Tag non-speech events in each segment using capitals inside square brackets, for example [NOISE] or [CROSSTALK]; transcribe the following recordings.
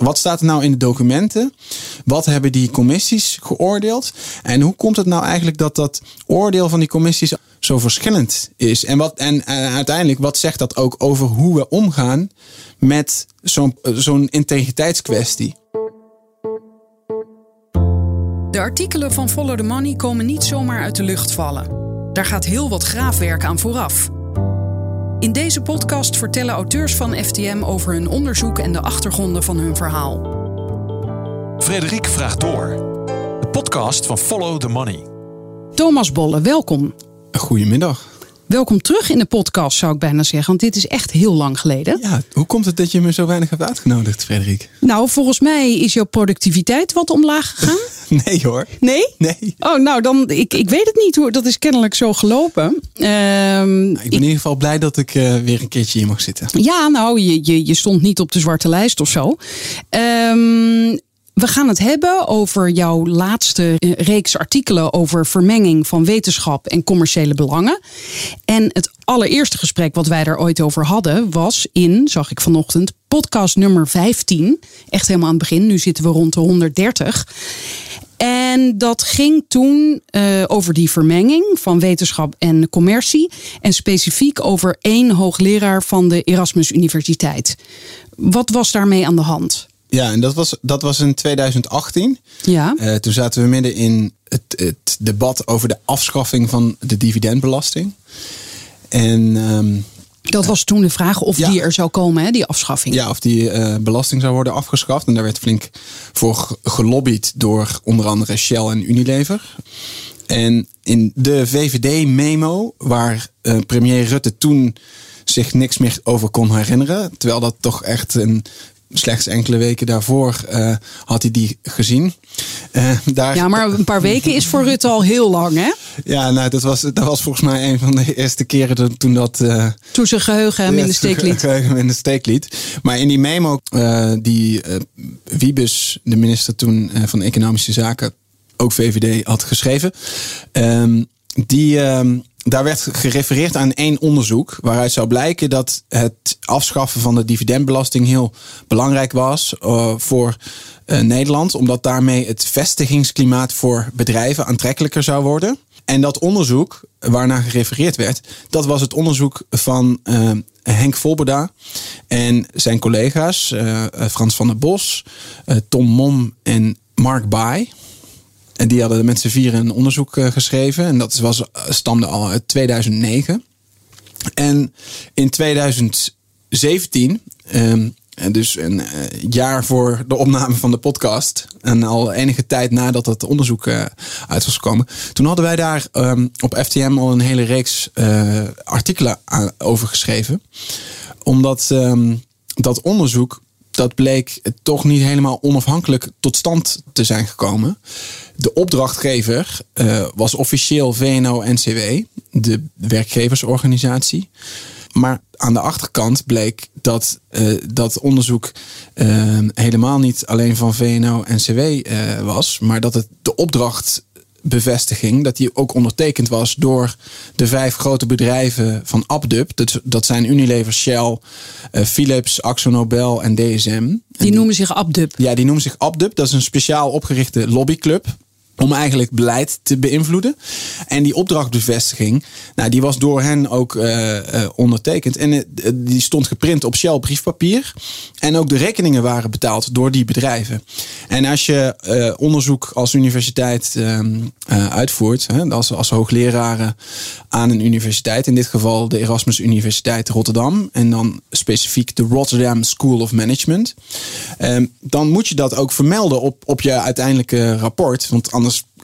Wat staat er nou in de documenten? Wat hebben die commissies geoordeeld? En hoe komt het nou eigenlijk dat dat oordeel van die commissies zo verschillend is? En, wat, en, en uiteindelijk, wat zegt dat ook over hoe we omgaan met zo'n zo'n integriteitskwestie? De artikelen van Follow the Money komen niet zomaar uit de lucht vallen. Daar gaat heel wat graafwerk aan vooraf. In deze podcast vertellen auteurs van FTM over hun onderzoek en de achtergronden van hun verhaal. Frederik vraagt door. De podcast van Follow the Money. Thomas Bolle, welkom. Goedemiddag. Welkom terug in de podcast, zou ik bijna zeggen. Want dit is echt heel lang geleden. Ja, hoe komt het dat je me zo weinig hebt uitgenodigd, Frederik? Nou, volgens mij is jouw productiviteit wat omlaag gegaan. [LAUGHS] nee hoor. Nee? Nee. Oh, nou, dan, ik, ik weet het niet hoor. Dat is kennelijk zo gelopen. Ehm, ik ben in ieder geval blij dat ik uh, weer een keertje hier mag zitten. Ja, nou, je, je, je stond niet op de zwarte lijst of zo. Um, we gaan het hebben over jouw laatste eh, reeks artikelen over vermenging van wetenschap en commerciële belangen. En het allereerste gesprek wat wij daar ooit over hadden was in, zag ik vanochtend, podcast nummer 15. Echt helemaal aan het begin. Nu zitten we rond de 130. En dat ging toen uh, over die vermenging van wetenschap en commercie. En specifiek over één hoogleraar van de Erasmus Universiteit. Wat was daarmee aan de hand? Ja, en dat was, dat was in 2018. Ja. Uh, toen zaten we midden in het, het, debat over de afschaffing van de dividendbelasting. En. Um, dat was toen de vraag of ja, die er zou komen, hè, die afschaffing. Ja, of die uh, belasting zou worden afgeschaft. En daar werd flink voor gelobbyd door onder andere Shell en Unilever. En in de VVD-memo, waar uh, premier Rutte toen zich niks meer over kon herinneren. Terwijl dat toch echt een slechts enkele weken daarvoor uh, had hij die gezien. Uh, daar... Ja, maar een paar weken is voor Rutte al heel lang, hè? Ja, nou, dat was, dat was volgens mij een van de eerste keren toen dat... Uh, toen zijn geheugen hem in de [LAUGHS] steek liet. geheugen hem in de steek liet. Maar in die memo die Wiebes, de minister toen van Economische Zaken, ook VVD, had geschreven... Um, die... Daar werd gerefereerd aan één onderzoek waaruit zou blijken dat het afschaffen van de dividendbelasting heel belangrijk was uh, voor uh, Nederland, omdat daarmee het vestigingsklimaat voor bedrijven aantrekkelijker zou worden. En dat onderzoek waarnaar gerefereerd werd, dat was het onderzoek van uh, Henk Volberda en zijn collega's Frans van der Bos, Tom Mom en Mark Baai. En die hadden met z'n vieren een onderzoek uh, geschreven. En dat was, stamde al uit 2009. En in 2017, um, dus een uh, jaar voor de opname van de podcast. En al enige tijd nadat het onderzoek uit was gekomen. Toen hadden wij daar um, op FTM al een hele reeks artikelen over geschreven. Omdat um, dat onderzoek dat bleek toch niet helemaal onafhankelijk tot stand te zijn gekomen. De opdrachtgever uh, was officieel VNO-NCW, de werkgeversorganisatie. Maar aan de achterkant bleek dat uh, dat onderzoek uh, helemaal niet alleen van VNO-NCW was, maar dat het de opdracht bevestiging, dat die ook ondertekend was door de vijf grote bedrijven van Abdub. Dat, dat zijn Unilever, Shell, uh, Philips, AxoNobel en DSM. Die, die noemen zich Abdub. Ja, die noemen zich Abdub. Dat is een speciaal opgerichte lobbyclub om eigenlijk beleid te beïnvloeden. En die opdrachtbevestiging, nou, die was door hen ook uh, uh, ondertekend. En uh, die stond geprint op Shell briefpapier. En ook de rekeningen waren betaald door die bedrijven. En als je onderzoek als universiteit ehm, uitvoert, hè, als, als hoogleraren aan een universiteit, in dit geval de Erasmus Universiteit Rotterdam, en dan specifiek de Rotterdam School of Management, ehm, dan moet je dat ook vermelden op, op je uiteindelijke rapport. Want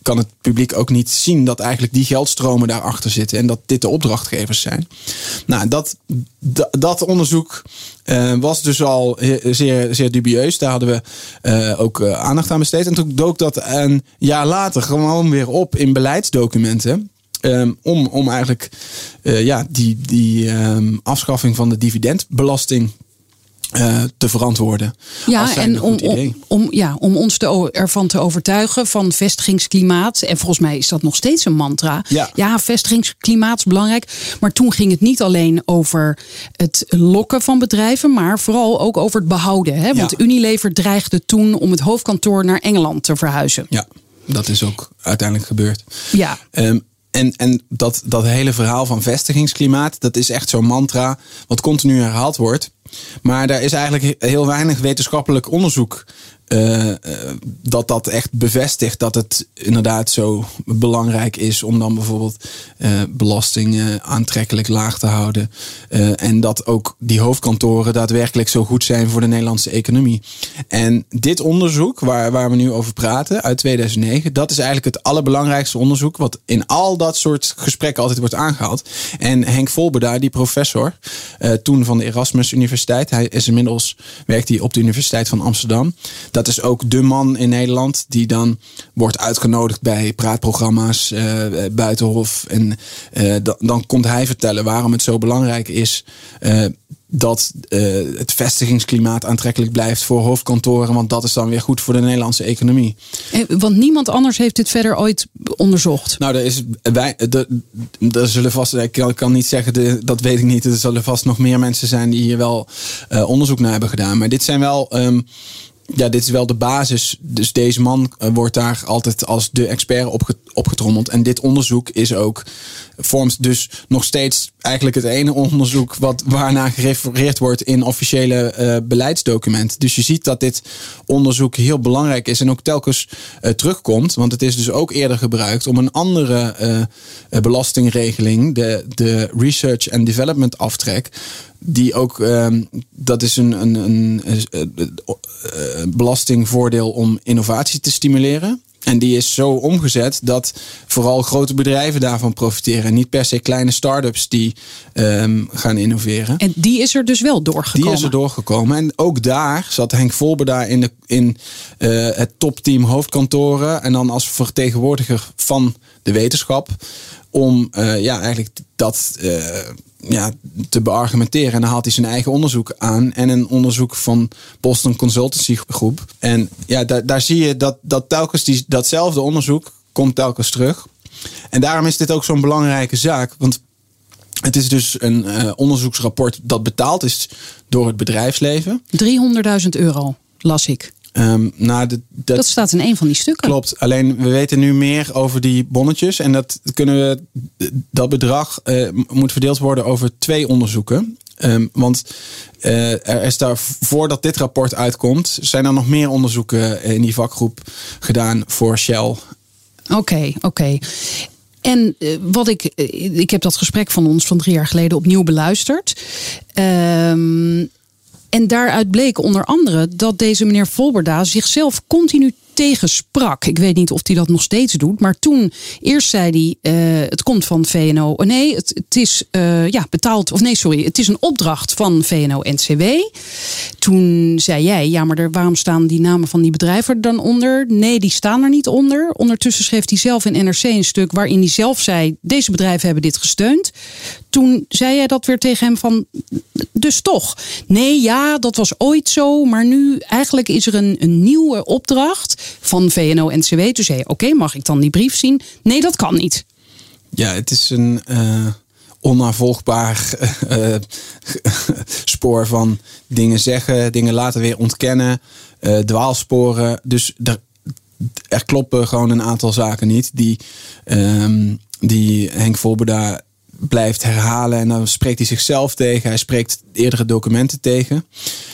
kan het publiek ook niet zien dat eigenlijk die geldstromen daarachter zitten en dat dit de opdrachtgevers zijn. Nou, dat, dat, onderzoek uh, was dus al zeer, zeer dubieus. Daar hadden we uh, ook uh, aandacht aan besteed. En toen dook dat een jaar later gewoon weer op in beleidsdocumenten. Um, om, om eigenlijk ja, die, die um, afschaffing van de dividendbelasting uh, te verantwoorden. Ja, en om, om, om, ja, om ons te, ervan te overtuigen van vestigingsklimaat. En volgens mij is dat nog steeds een mantra. Ja, ja vestigingsklimaat is belangrijk. Maar toen ging het niet alleen over het lokken van bedrijven, maar vooral ook over het behouden. Hè? Want ja. Unilever dreigde toen om het hoofdkantoor naar Engeland te verhuizen. Ja, dat is ook uiteindelijk gebeurd. Ja. Um, en, en dat, dat hele verhaal van vestigingsklimaat, dat is echt zo'n mantra wat continu herhaald wordt. Maar daar is eigenlijk heel weinig wetenschappelijk onderzoek uh, dat dat echt bevestigt dat het inderdaad zo belangrijk is om dan bijvoorbeeld uh, belastingen aantrekkelijk laag te houden. En dat ook die hoofdkantoren daadwerkelijk zo goed zijn voor de Nederlandse economie. En dit onderzoek waar, waar we nu over praten uit 2009, dat is eigenlijk het allerbelangrijkste onderzoek wat in al dat soort gesprekken altijd wordt aangehaald. En Henk Volberda, die professor, toen van de Erasmus Universiteit, hij is inmiddels werkt hij op de Universiteit van Amsterdam dat is ook de man in Nederland die dan wordt uitgenodigd bij praatprogramma's uh, buitenhof. En uh, dan komt hij vertellen waarom het zo belangrijk is uh, dat het vestigingsklimaat aantrekkelijk blijft voor hoofdkantoren. Want dat is dan weer goed voor de Nederlandse economie. Want niemand anders heeft dit verder ooit onderzocht. Nou, er, is, wij, er, zullen vast, ik kan, kan niet zeggen, de, dat weet ik niet. Er zullen vast nog meer mensen zijn die hier wel onderzoek naar hebben gedaan. Maar dit zijn wel. Um, ja, dit is wel de basis. Dus deze man eh, wordt daar altijd als de expert op opgetrommeld. En dit onderzoek is ook, vormt dus nog steeds eigenlijk het ene onderzoek wat, waarna gerefereerd wordt in officiële uh, beleidsdocumenten. Dus je ziet dat dit onderzoek heel belangrijk is en ook telkens uh, terugkomt. Want het is dus ook eerder gebruikt om een andere belastingregeling, de, de Research and Development aftrek, die ook, um, dat is een, een, een, een belastingvoordeel om innovatie te stimuleren. En die is zo omgezet dat vooral grote bedrijven daarvan profiteren. En niet per se kleine start-ups die um, gaan innoveren. En die is er dus wel doorgekomen. Die is er doorgekomen. En ook daar zat Henk Volberda in, de, in uh, het topteam hoofdkantoren. En dan als vertegenwoordiger van de wetenschap. Om uh, ja, eigenlijk dat uh, ja, te beargumenteren. En dan haalt hij zijn eigen onderzoek aan. En een onderzoek van Boston Consultancy Groep. En ja, daar, daar zie je dat, dat telkens die, datzelfde onderzoek komt telkens terug. En daarom is dit ook zo'n belangrijke zaak. Want het is dus een uh, onderzoeksrapport dat betaald is door het bedrijfsleven. 300.000 euro, las ik. Um, nou, dat, dat, staat in een van die stukken. Klopt. Alleen we weten nu meer over die bonnetjes. En dat kunnen we. Dat bedrag uh, moet verdeeld worden over twee onderzoeken. Um, want uh, er is daar, voordat dit rapport uitkomt, zijn er nog meer onderzoeken in die vakgroep gedaan voor Shell. Oké, okay, oké. Okay. En uh, wat ik, ik heb dat gesprek van ons van drie jaar geleden opnieuw beluisterd. Um, en daaruit bleek onder andere dat deze meneer Volberda zichzelf continu tegensprak. Ik weet niet of hij dat nog steeds doet. Maar toen, eerst zei hij, uh, het komt van VNO. Nee, het, het is uh, ja, betaald. Of nee, sorry, het is een opdracht van VNO-NCW. Toen zei jij, ja, maar er, waarom staan die namen van die bedrijven er dan onder? Nee, die staan er niet onder. Ondertussen schreef hij zelf in NRC een stuk waarin hij zelf zei, deze bedrijven hebben dit gesteund. Toen zei jij dat weer tegen hem van, dus toch. Nee, ja, dat was ooit zo. Maar nu eigenlijk is er een, een nieuwe opdracht van VNO-NCW. Toen zei je, oké, mag ik dan die brief zien? Nee, dat kan niet. Ja, het is een uh, onnavolgbaar uh, [LAUGHS] [LAUGHS] spoor van dingen zeggen, dingen laten weer ontkennen, uh, dwaalsporen. Dus er, er, kloppen gewoon een aantal zaken niet die, um, die Henk Volberda blijft herhalen. En dan spreekt hij zichzelf tegen. Hij spreekt eerdere documenten tegen.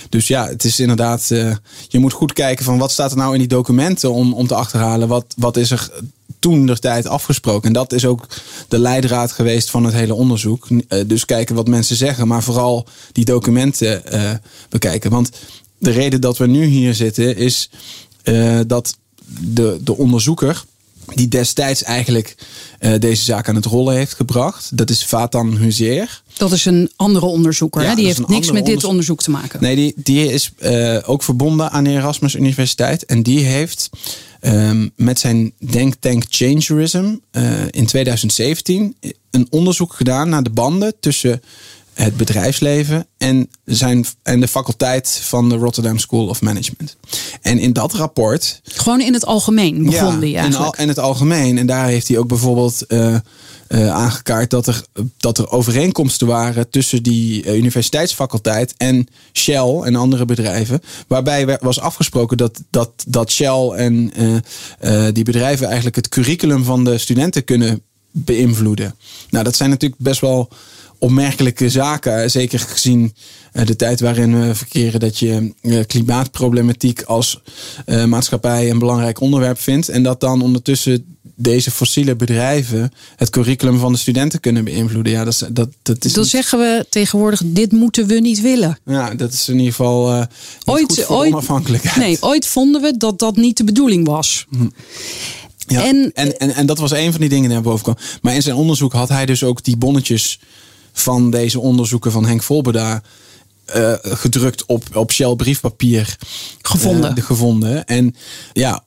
Dus ja, het is inderdaad. Uh, je moet goed kijken van wat staat er nou in die documenten om, om te achterhalen. Wat, wat is er toen de tijd afgesproken. En dat is ook de leidraad geweest van het hele onderzoek. Uh, dus kijken wat mensen zeggen, maar vooral die documenten uh, bekijken. Want de reden dat we nu hier zitten is dat de, de onderzoeker die destijds eigenlijk uh, deze zaak aan het rollen heeft gebracht. Dat is Vatan Huzier. Dat is een andere onderzoeker. Ja, hè? Die heeft niks met dit onderzoek te maken. Nee, die, die is uh, ook verbonden aan de Erasmus Universiteit. En die heeft um, met zijn denktank Changerism uh, in 2017 een onderzoek gedaan naar de banden tussen het bedrijfsleven en, zijn, en de faculteit van de Rotterdam School of Management. En in dat rapport. Gewoon in het algemeen begon die eigenlijk. In, in het algemeen. En daar heeft hij ook bijvoorbeeld. Uh, uh, aangekaart dat er, dat er overeenkomsten waren tussen die uh, universiteitsfaculteit en Shell en andere bedrijven. Waarbij was afgesproken dat, dat, dat Shell en die bedrijven eigenlijk het curriculum van de studenten kunnen beïnvloeden. Nou, dat zijn natuurlijk best wel opmerkelijke zaken. Zeker gezien de tijd waarin we verkeren dat je klimaatproblematiek als maatschappij een belangrijk onderwerp vindt. En dat dan ondertussen deze fossiele bedrijven het curriculum van de studenten kunnen beïnvloeden. Ja, dat, is, dat, dat is Dan zeggen we tegenwoordig, dit moeten we niet willen. Ja, dat is in ieder geval uh, ooit, ooit, onafhankelijkheid. Nee, ooit vonden we dat dat niet de bedoeling was. Hm. Ja, en, en, en, en, dat was een van die dingen die naar boven kwam. Maar in zijn onderzoek had hij dus ook die bonnetjes van deze onderzoeken van Henk Volberda uh, gedrukt op, op Shell briefpapier gevonden. Uh, gevonden. En ja,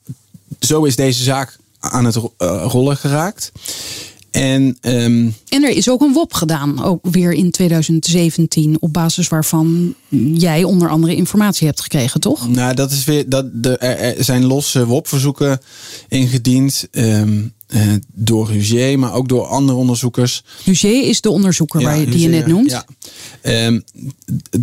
zo is deze zaak aan het eh, rollen geraakt. En, um, en er is ook een WOP gedaan, ook weer in 2017, op basis waarvan jij onder andere informatie hebt gekregen, toch? Nou, dat is weer dat de, er, zijn losse WOP-verzoeken ingediend. Um, uh, door Hugier, maar ook door andere onderzoekers. Hugier is de onderzoeker waar je, die je net noemt. Ja. Um,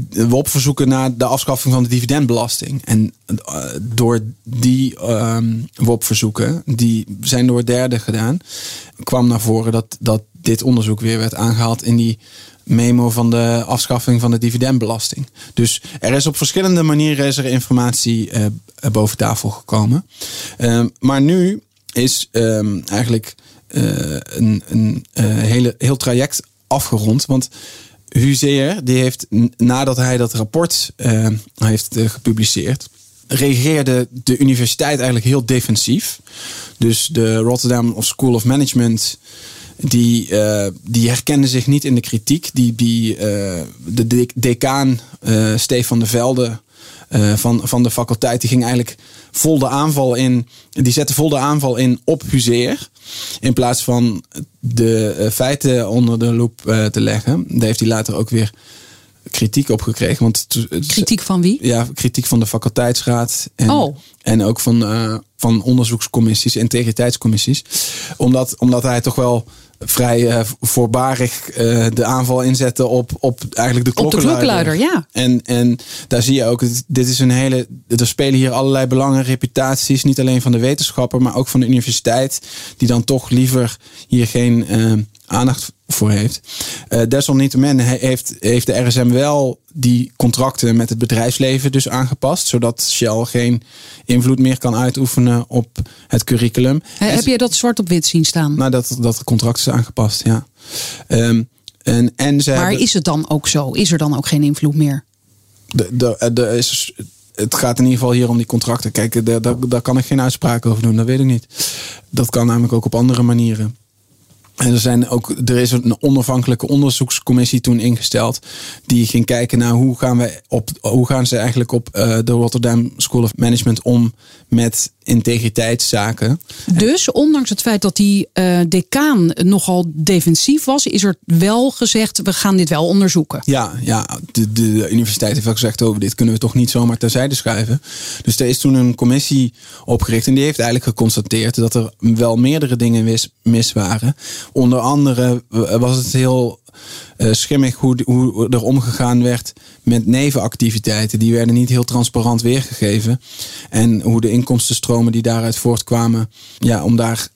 we opverzoeken naar de afschaffing van de dividendbelasting. En uh, door die um, WOP-verzoeken, die zijn door derde gedaan, kwam naar voren dat, dat dit onderzoek weer werd aangehaald in die memo van de afschaffing van de dividendbelasting. Dus er is op verschillende manieren is er informatie uh, boven tafel gekomen. Uh, maar nu is um, eigenlijk uh, een, een uh, hele, heel traject afgerond. Want Huzeer, die heeft nadat hij dat rapport uh, heeft gepubliceerd, reageerde de universiteit eigenlijk heel defensief. Dus de Rotterdam School of Management. Die, uh, die herkende zich niet in de kritiek. Die, die, uh, de decaan Stefan de Velde van, van de faculteit, die ging eigenlijk vol de aanval in. Die zette vol de aanval in op Huzeer. In plaats van de uh, feiten onder de loep uh, te leggen. Daar heeft hij later ook weer kritiek op gekregen. Want kritiek van wie? Ja, kritiek van de faculteitsraad. En, oh. en ook van, uh, van onderzoekscommissies, integriteitscommissies. Omdat, omdat hij toch wel vrij uh, voorbarig uh, de aanval inzetten op, op eigenlijk de klokkenluider. Op de klokkenluider, ja. En, en daar zie je ook, dit is een hele, er spelen hier allerlei belangen, reputaties, niet alleen van de wetenschapper, maar ook van de universiteit, die dan toch liever hier geen uh, aandacht voor heeft. Desalniettemin heeft, heeft de RSM wel die contracten met het bedrijfsleven dus aangepast, zodat Shell geen invloed meer kan uitoefenen op het curriculum. heb je dat zwart op wit zien staan? Nou, dat, dat contract is aangepast, ja. Um, en, en ze maar hebben, is het dan ook zo? Is er dan ook geen invloed meer? De, de, de is, het gaat in ieder geval hier om die contracten. Kijk, daar, daar kan ik geen uitspraak over doen, dat weet ik niet. Dat kan namelijk ook op andere manieren. En er, zijn ook, er is een onafhankelijke onderzoekscommissie toen ingesteld. Die ging kijken naar hoe gaan, we op, hoe gaan ze eigenlijk op uh, de Rotterdam School of Management om met integriteitszaken. Dus ondanks het feit dat die uh, decaan nogal defensief was, is er wel gezegd: we gaan dit wel onderzoeken. Ja, ja de, de, universiteit heeft wel gezegd: over oh, dit kunnen we toch niet zomaar terzijde schuiven. Dus er is toen een commissie opgericht en die heeft eigenlijk geconstateerd dat er wel meerdere dingen mis, mis waren. Onder andere was het heel uh, schimmig hoe, hoe er omgegaan werd met nevenactiviteiten. Die werden niet heel transparant weergegeven. En hoe de inkomstenstromen die daaruit voortkwamen, ja, om daar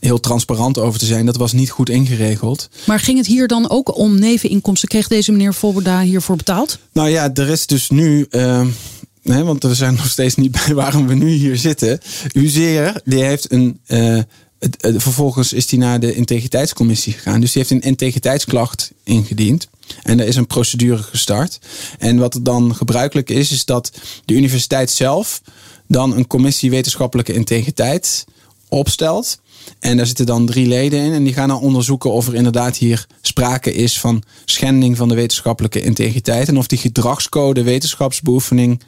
heel transparant over te zijn. Dat was niet goed ingeregeld. Maar ging het hier dan ook om neveninkomsten? Kreeg deze meneer Volberda hiervoor betaald? Nou ja, er is dus nu. Uh, Nee, want we zijn [LAUGHS] nog steeds niet bij waarom we nu hier zitten. Uzeer, die heeft een uh, vervolgens is hij naar de integriteitscommissie gegaan. Dus die heeft een integriteitsklacht ingediend. En er is een procedure gestart. En wat er dan gebruikelijk is, is dat de universiteit zelf dan een commissie wetenschappelijke integriteit opstelt. En daar zitten dan drie leden in. En die gaan dan onderzoeken of er inderdaad hier sprake is van schending van de wetenschappelijke integriteit. En of die gedragscode wetenschapsbeoefening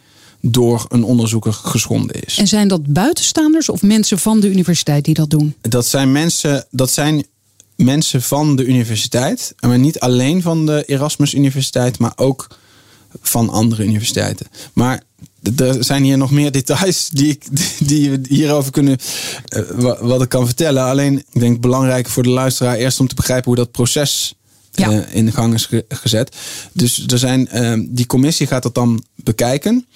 door een onderzoeker geschonden is. En zijn dat buitenstaanders of mensen van de universiteit die dat doen? Dat zijn mensen, dat zijn mensen van de universiteit. Maar niet alleen van de Erasmus Universiteit, maar ook van andere universiteiten. Maar er zijn hier nog meer details die, ik, die we hierover kunnen, uh, wat ik kan vertellen. Alleen, ik denk belangrijk voor de luisteraar eerst om te begrijpen hoe dat proces ja. uh, in gang is gezet. Dus er zijn, uh, die commissie gaat dat dan bekijken.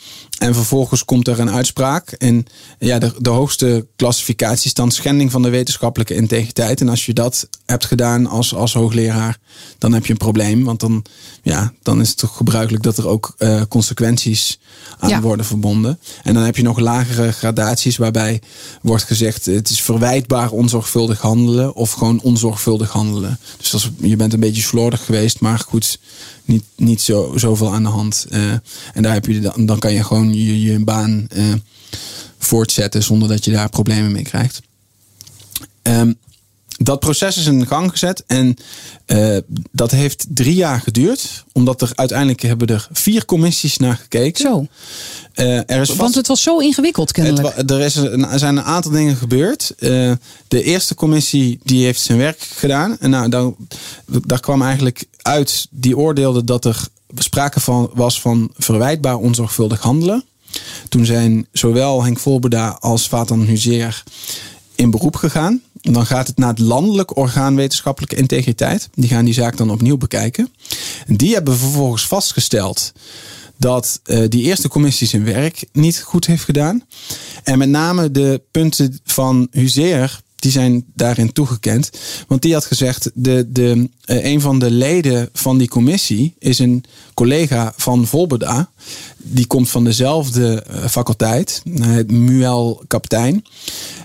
En vervolgens komt er een uitspraak. En ja, de, de hoogste klassificatie is dan schending van de wetenschappelijke integriteit. En als je dat hebt gedaan als, als hoogleraar, dan heb je een probleem. Want dan, ja, dan is het toch gebruikelijk dat er ook uh, consequenties aan ja. worden verbonden. En dan heb je nog lagere gradaties waarbij wordt gezegd: het is verwijtbaar onzorgvuldig handelen of gewoon onzorgvuldig handelen. Dus dat is, je bent een beetje slordig geweest, maar goed, niet, niet zo, zoveel aan de hand. Uh, en daar heb je dan, dan kan je gewoon je, je baan uh, voortzetten zonder dat je daar problemen mee krijgt. Um, dat proces is in gang gezet en uh, dat heeft drie jaar geduurd. Omdat er uiteindelijk hebben er vier commissies naar gekeken. Zo. Uh, er is vast, Want het was zo ingewikkeld kennelijk. Het, er, is een, er zijn een aantal dingen gebeurd. Uh, de eerste commissie die heeft zijn werk gedaan. En nou, daar, daar kwam eigenlijk uit, die oordeelde dat er sprake van, was van verwijtbaar onzorgvuldig handelen. Toen zijn zowel Henk Volberda als Vatan Huzeer in beroep gegaan. Dan gaat het naar het landelijk orgaan wetenschappelijke integriteit. Die gaan die zaak dan opnieuw bekijken. En die hebben vervolgens vastgesteld dat uh, die eerste commissie zijn werk niet goed heeft gedaan. En met name de punten van Huzeer, die zijn daarin toegekend. Want die had gezegd, de, de, uh, een van de leden van die commissie is een collega van Volberda. Die komt van dezelfde uh, faculteit, het Muel Kaptein.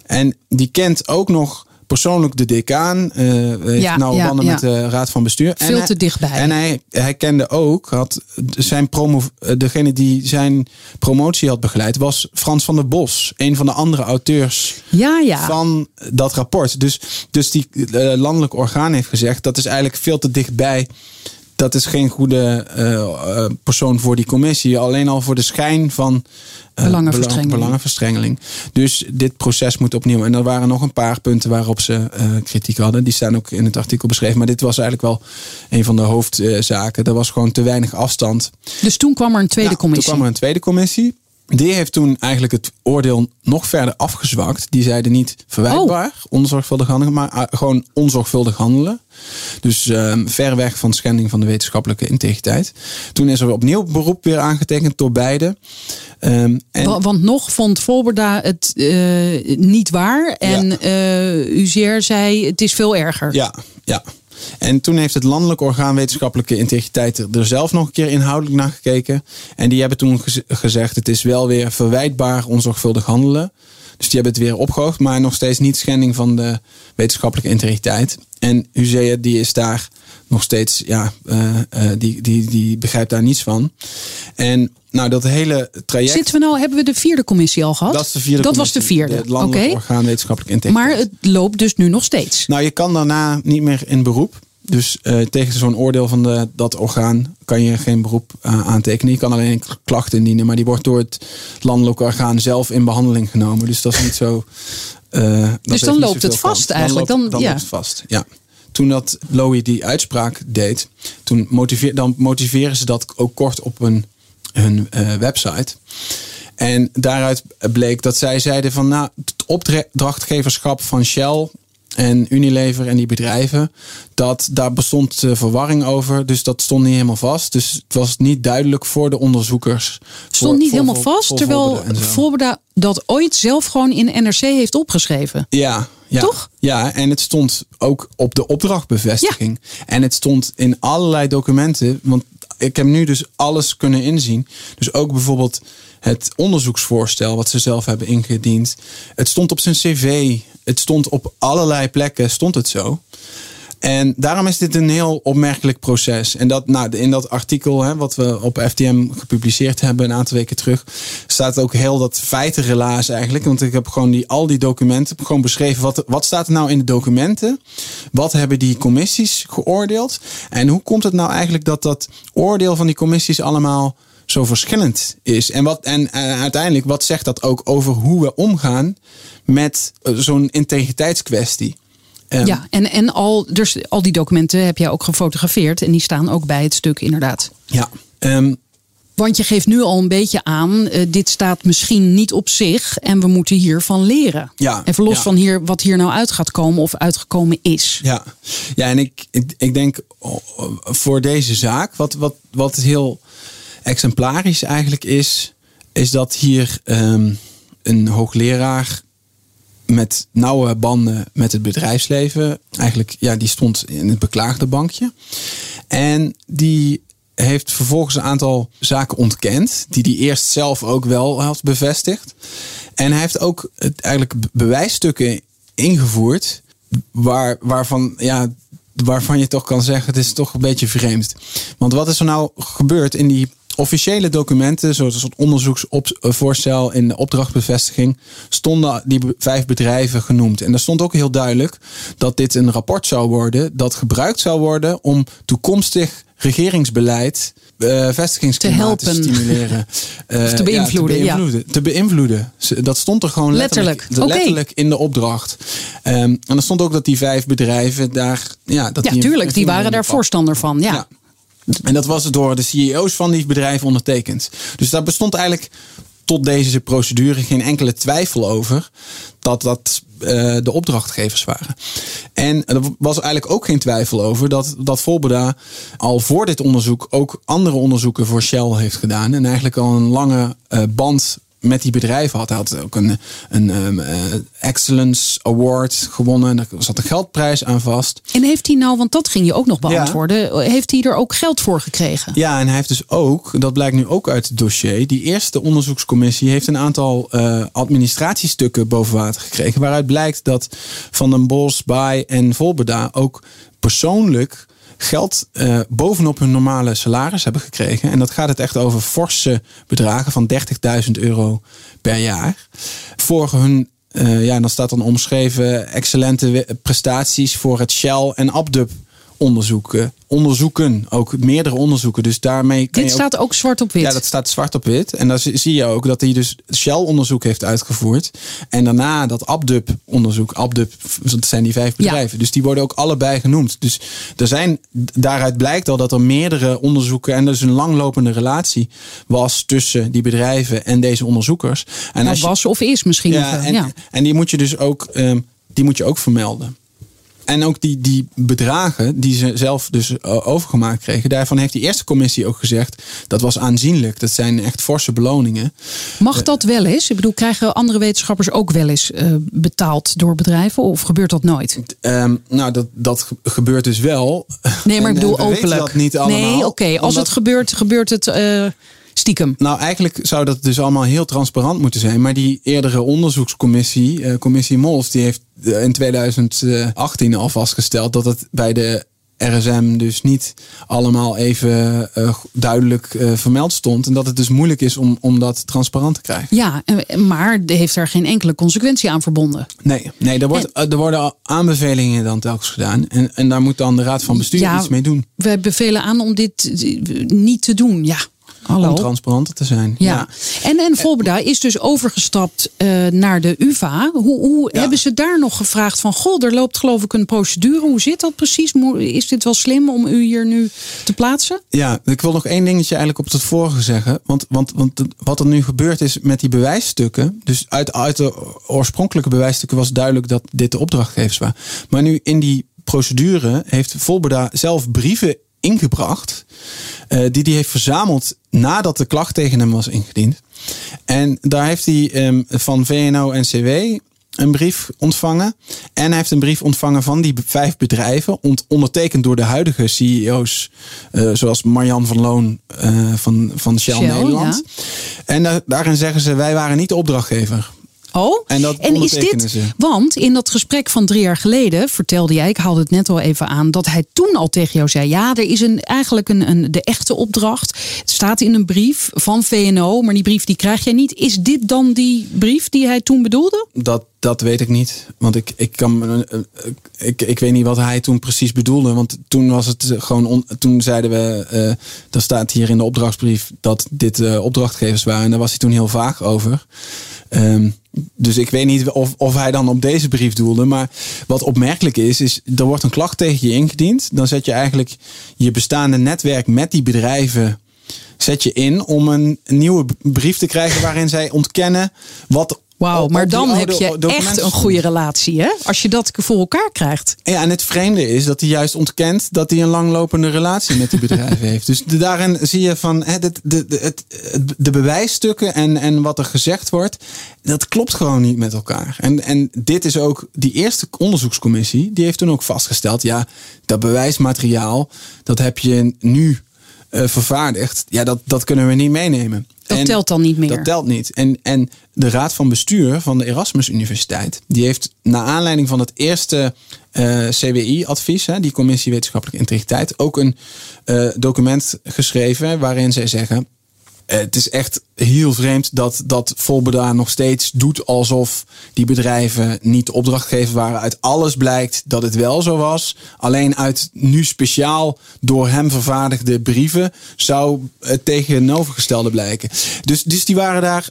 En die kent ook nog persoonlijk de decaan. Uh, heeft ja, nauwe ja, banden ja. met de raad van bestuur. Veel en te dichtbij. En hij, hij kende ook, had zijn promo, degene die zijn promotie had begeleid, was Frans van der Bos. Een van de andere auteurs ja, ja. van dat rapport. Dus, dus die uh, landelijk orgaan heeft gezegd, dat is eigenlijk veel te dichtbij dat is geen goede uh, persoon voor die commissie. Alleen al voor de schijn van uh, belangenverstrengeling. belangenverstrengeling. Dus dit proces moet opnieuw. En er waren nog een paar punten waarop ze kritiek hadden. Die staan ook in het artikel beschreven. Maar dit was eigenlijk wel een van de hoofdzaken. Er was gewoon te weinig afstand. Dus toen kwam er een tweede ja, commissie. Toen kwam er een tweede commissie. Die heeft toen eigenlijk het oordeel nog verder afgezwakt. Die zeiden niet verwijtbaar, oh. onzorgvuldig handelen, maar gewoon onzorgvuldig handelen. Dus um, ver weg van schending van de wetenschappelijke integriteit. Toen is er opnieuw beroep weer aangetekend door beide. Um, en Want nog vond Volberda het uh, niet waar. En ja. uh, Uzier zei het is veel erger. Ja, ja. En toen heeft het landelijk orgaan wetenschappelijke integriteit er zelf nog een keer inhoudelijk naar gekeken. En die hebben toen gez gezegd: het is wel weer verwijtbaar onzorgvuldig handelen. Dus die hebben het weer opgehoogd, maar nog steeds niet schending van de wetenschappelijke integriteit. En Huzea die is daar nog steeds, ja, uh, uh, die, die, die begrijpt daar niets van. En nou, dat hele traject. Zitten we nou, hebben we de vierde commissie al gehad? Dat is de vierde. Dat was de vierde. Het landelijk okay. orgaan wetenschappelijke integriteit. Maar het loopt dus nu nog steeds. Nou, je kan daarna niet meer in beroep. Dus uh, tegen zo'n oordeel van de, dat orgaan kan je geen beroep uh, aantekenen. Je kan alleen een klacht indienen, maar die wordt door het landelijk orgaan zelf in behandeling genomen. Dus dat is niet zo. Uh, dus dan loopt het vast eigenlijk. Dan, loopt, dan, dan ja. loopt het vast. Ja. Toen dat Lowy die uitspraak deed, toen motiveer, dan motiveren ze dat ook kort op hun, hun website. En daaruit bleek dat zij zeiden van nou, het opdrachtgeverschap van Shell en Unilever en die bedrijven, dat daar bestond uh, verwarring over. Dus dat stond niet helemaal vast. Dus het was niet duidelijk voor de onderzoekers. Het stond voor, niet voor, helemaal voor, vast, terwijl Volberda dat ooit zelf gewoon in NRC heeft opgeschreven. Ja, ja. Toch? Ja, en het stond ook op de opdrachtbevestiging. Ja. En het stond in allerlei documenten. Want ik heb nu dus alles kunnen inzien. Dus ook bijvoorbeeld het onderzoeksvoorstel wat ze zelf hebben ingediend. Het stond op zijn cv. Het stond op allerlei plekken, stond het zo. En daarom is dit een heel opmerkelijk proces. En dat, nou, in dat artikel hè, wat we op FTM gepubliceerd hebben een aantal weken terug, staat ook heel dat feitenrelaas eigenlijk. Want ik heb gewoon die, al die documenten gewoon beschreven. Wat, wat staat er nou in de documenten? Wat hebben die commissies geoordeeld? En hoe komt het nou eigenlijk dat dat oordeel van die commissies allemaal zo verschillend is. En, wat, en, en uiteindelijk, wat zegt dat ook over hoe we omgaan met zo'n integriteitskwestie? Ja, en, en al, dus al die documenten heb jij ook gefotografeerd. En die staan ook bij het stuk, inderdaad. Ja. Ehm, Want je geeft nu al een beetje aan, eh, dit staat misschien niet op zich en we moeten hiervan leren. Ja, Even los ja. van hier, wat hier nou uit gaat komen of uitgekomen is. Ja, ja en ik, ik, ik denk oh, voor deze zaak, wat, wat, wat heel exemplarisch eigenlijk is, is dat hier ehm, een hoogleraar met nauwe banden met het bedrijfsleven, eigenlijk, ja, die stond in het beklaagde bankje. En die heeft vervolgens een aantal zaken ontkend, die hij eerst zelf ook wel had bevestigd. En hij heeft ook eigenlijk be- bewijsstukken ingevoerd, waar, waarvan, ja, waarvan je toch kan zeggen, het is toch een beetje vreemd. Want wat is er nou gebeurd in die officiële documenten, zoals het onderzoeksvoorstel in de opdrachtbevestiging, stonden die vijf bedrijven genoemd. En daar stond ook heel duidelijk dat dit een rapport zou worden dat gebruikt zou worden om toekomstig regeringsbeleid eh vestigingsklimaat te, helpen. stimuleren. [LAUGHS] Eh, te beïnvloeden, Ja, ja. te beïnvloeden. Te beïnvloeden. Dat stond er gewoon letterlijk, Letterlijk, in de opdracht. Ehm, en er stond ook dat die vijf bedrijven daar... Ja, dat Ja, die tuurlijk, die waren daar voorstander van. Ja. Ja. En dat was door de CEO's van die bedrijven ondertekend. Dus daar bestond eigenlijk tot deze procedure geen enkele twijfel over dat dat eh, de opdrachtgevers waren. En er was eigenlijk ook geen twijfel over dat, dat Volbeda al voor dit onderzoek ook andere onderzoeken voor Shell heeft gedaan. En eigenlijk al een lange eh, band met die bedrijven had. Hij had ook een, een ehm, eh, Excellence Award gewonnen. Daar zat een geldprijs aan vast. En heeft hij nou, want dat ging je ook nog beantwoorden, heeft hij er ook geld voor gekregen? Ja, en hij heeft dus ook, dat blijkt nu ook uit het dossier, die eerste onderzoekscommissie heeft een aantal eh, administratiestukken boven water gekregen. Waaruit blijkt dat Van den Bos, Baai en Volbeda ook persoonlijk geld eh, bovenop hun normale salaris hebben gekregen. En dat gaat het echt over forse bedragen van 30.000 euro per jaar. Voor hun, eh, ja, dan staat dan omschreven, excellente prestaties voor het Shell en Abdub onderzoeken. Onderzoeken, ook meerdere onderzoeken. Dus daarmee kan Dit ook- staat ook zwart op wit. ja, dat staat zwart op wit. En dan zie je ook dat hij dus Shell-onderzoek heeft uitgevoerd. En daarna dat Abdub-onderzoek. Abdub, dat zijn die vijf bedrijven. Dus die worden ook allebei genoemd. Dus er zijn, daaruit blijkt al dat er meerdere onderzoeken... en dus een langlopende relatie was tussen die bedrijven en deze onderzoekers. En Nou, als je- was of is misschien ja, en, ja. en die moet je dus ook, ehm, die moet je ook vermelden. En ook die, die bedragen die ze zelf dus eh, overgemaakt kregen, daarvan heeft die eerste commissie ook gezegd dat was aanzienlijk. Dat zijn echt forse beloningen. Mag dat wel eens? Ik bedoel, krijgen andere wetenschappers ook wel eens eh, betaald door bedrijven? Of gebeurt dat nooit? Ehm, nou, dat, dat ge- gebeurt dus wel. Nee, maar En, ik eh, bedoel weten openlijk. dat niet allemaal. nee, oké. Als omdat- het gebeurt, gebeurt het eh, stiekem. Nou, eigenlijk zou dat dus allemaal heel transparant moeten zijn. Maar die eerdere onderzoekscommissie, eh, commissie Mols, die heeft eh, in 2018 al vastgesteld dat het bij de RSM dus niet allemaal even eh, duidelijk vermeld stond. En dat het dus moeilijk is om, om dat transparant te krijgen. Ja, maar heeft daar geen enkele consequentie aan verbonden. Nee, nee er, wordt, er worden aanbevelingen dan telkens gedaan. En, en daar moet dan de Raad van Bestuur Ja, iets mee doen. Wij bevelen aan om dit niet te doen. Ja, hallo. Om transparanter te zijn. Ja. En, en Volbeda is dus overgestapt eh, naar de UvA. Hoe, hoe Ja. hebben ze daar nog gevraagd van... goh, er loopt geloof ik een procedure. Hoe zit dat precies? Is dit wel slim om u hier nu te plaatsen? Ja, ik wil nog één dingetje eigenlijk op het vorige zeggen. Want, want, want wat er nu gebeurd is met die bewijsstukken. Dus uit, uit de oorspronkelijke bewijsstukken was duidelijk dat dit de opdrachtgevers waren. Maar nu in die procedure heeft Volberda zelf brieven ingebracht. eh, die hij heeft verzameld nadat de klacht tegen hem was ingediend. En daar heeft hij ehm, van VNO-NCW een brief ontvangen. En hij heeft een brief ontvangen van die vijf bedrijven. ont- ondertekend door de huidige CEO's. eh, zoals Marjan van Loon eh, van, van Shell, Shell, Nederland. En da- daarin zeggen ze: wij waren niet de opdrachtgever. Oh, En dat is dit. ze. Want in dat gesprek van drie jaar geleden vertelde jij, ik haalde het net al even aan, dat hij toen al tegen jou zei: Ja, er is een, eigenlijk een, een, de echte opdracht. Het staat in een brief van VNO, maar die brief die krijg jij niet. Is dit dan die brief die hij toen bedoelde? Dat, dat weet ik niet. Want ik, ik, kan, eh, eh, ik, ik weet niet wat hij toen precies bedoelde. Want toen was het gewoon. On, toen zeiden we. eh er staat hier in de opdrachtsbrief dat dit eh, opdrachtgevers waren. En daar was hij toen heel vaag over. Ehm, dus ik weet niet of, of hij dan op deze brief doelde. Maar wat opmerkelijk is, is er wordt een klacht tegen je ingediend. Dan zet je eigenlijk je bestaande netwerk met die bedrijven zet je in om een nieuwe brief te krijgen waarin zij ontkennen wat. Wauw, maar dan heb je echt een goede relatie, hè? Als je dat voor elkaar krijgt. Ja, en het vreemde is dat hij juist ontkent dat hij een langlopende relatie met die bedrijven heeft. Dus de- daarin zie je van hè, de, de, de, de bewijsstukken en, en wat er gezegd wordt, dat klopt gewoon niet met elkaar. En, en dit is ook die eerste onderzoekscommissie, die heeft toen ook vastgesteld, ja, dat bewijsmateriaal, dat heb je nu eh, vervaardigd. Ja, dat, dat kunnen we niet meenemen. Dat En telt dan niet meer. Dat telt niet. En, en de Raad van Bestuur van de Erasmus Universiteit, die heeft naar aanleiding van het eerste eh, CWI-advies, die Commissie Wetenschappelijke Integriteit, ook een eh, document geschreven waarin zij zeggen. Eh, het is echt heel vreemd dat, dat Volbeda nog steeds doet alsof die bedrijven niet opdrachtgever waren. Uit alles blijkt dat het wel zo was. Alleen uit nu speciaal door hem vervaardigde brieven zou het tegenovergestelde blijken. Dus, dus die waren daar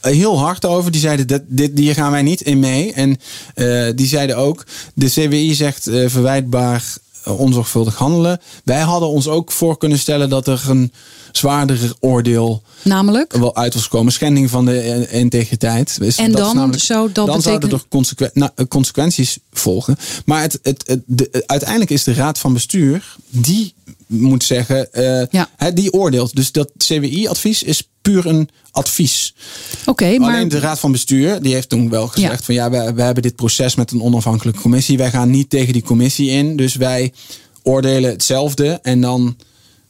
heel hard over. Die zeiden, dat, dit, hier gaan wij niet in mee. En eh, die zeiden ook, de CWI zegt eh, verwijtbaar onzorgvuldig handelen. Wij hadden ons ook voor kunnen stellen dat er een zwaarder oordeel Namelijk? wel uit was komen. Schending van de eh, integriteit. Is- En dat is dan namelijk- zou dat dan zouden er consequen- nou, eh, consequenties volgen. Maar het, het, het, de, eh, uiteindelijk is de raad van bestuur die moet zeggen, Ja. die oordeelt. Dus dat CWI-advies is puur een advies. Oké, maar Alleen de raad van bestuur die heeft toen wel gezegd Ja. van ja, we, we hebben dit proces met een onafhankelijke commissie. Wij gaan niet tegen die commissie in. Dus wij oordelen hetzelfde. En dan,